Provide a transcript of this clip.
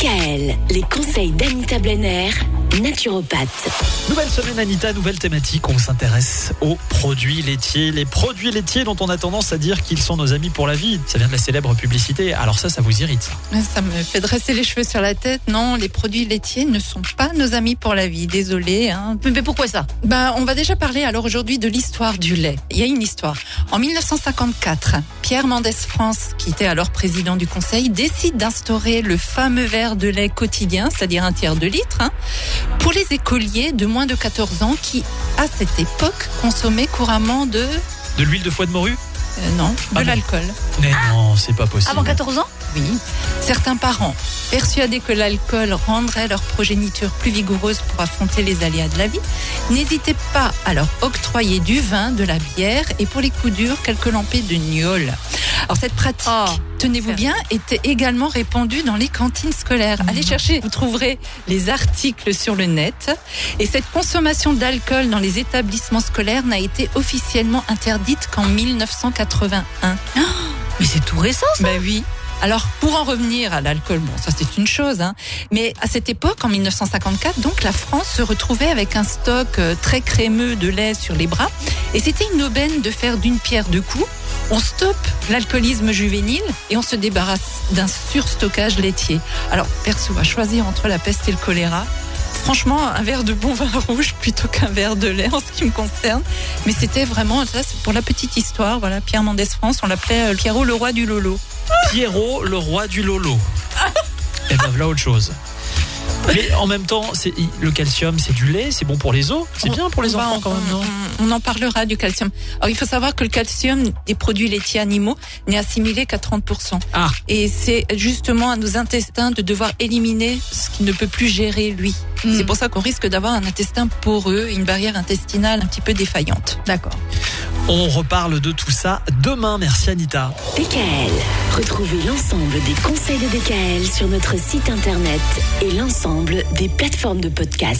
DKL, les conseils d'Anita Blenner, naturopathe. Nouvelle semaine Anita, nouvelle thématique, on s'intéresse aux produits laitiers. Les produits laitiers dont on a tendance à dire qu'ils sont nos amis pour la vie. Ça vient de la célèbre publicité. Alors ça, ça vous irrite ça Ça me fait dresser les cheveux sur la tête. Non, les produits laitiers ne sont pas nos amis pour la vie. Désolé. Hein. Mais pourquoi ça? Ben, On va déjà parler alors aujourd'hui de l'histoire du lait. Il y a une histoire. En 1954, Pierre Mendès France, qui était alors président du Conseil, décide d'instaurer le fameux verre de lait quotidien, c'est-à-dire un tiers de litre, hein, pour les écoliers de moins de 14 ans qui, à cette époque, consommaient couramment de... De l'huile de foie de morue euh, non, de Ah bon l'alcool. Mais non, c'est pas possible. Avant 14 ans? Oui. Certains parents, persuadés que l'alcool rendrait leur progéniture plus vigoureuse pour affronter les aléas de la vie, n'hésitaient pas à leur octroyer du vin, de la bière et pour les coups durs, quelques lampées de gnôle. Alors cette pratique, Oh, tenez-vous bien, était également répandue dans les cantines scolaires. Allez chercher, vous trouverez les articles sur le net. Et cette consommation d'alcool dans les établissements scolaires n'a été officiellement interdite qu'en 1981. Mais c'est tout récent ça Ben oui. Alors, pour en revenir à l'alcool, bon, ça c'est une chose, hein. mais à cette époque, en 1954, donc la France se retrouvait avec un stock euh, très crémeux de lait sur les bras, et c'était une aubaine de faire d'une pierre deux coups. On stoppe l'alcoolisme juvénile et on se débarrasse d'un surstockage laitier. Alors, perso, à choisir entre la peste et le choléra. Franchement, un verre de bon vin rouge plutôt qu'un verre de lait en ce qui me concerne. Mais c'était vraiment, ça c'est pour la petite histoire, voilà, Pierre Mendès France, on l'appelait euh, Pierrot le roi du Lolo. Pierrot, le roi du Lolo. Et ben voilà autre chose. Mais en même temps, c'est le calcium, c'est du lait, c'est bon pour les os, c'est bien pour les enfants en- quand même, non on, on en parlera du calcium. Alors, il faut savoir que le calcium des produits laitiers animaux n'est assimilé qu'à 30%. Ah, Et c'est justement à nos intestins de devoir éliminer ce qui ne peut plus gérer lui. Mm. C'est pour ça qu'on risque d'avoir un intestin poreux, et une barrière intestinale un petit peu défaillante. D'accord. On reparle de tout ça demain. Merci Anita. DKL, retrouvez l'ensemble des conseils de DKL sur notre site internet et l'ensemble des plateformes de podcast.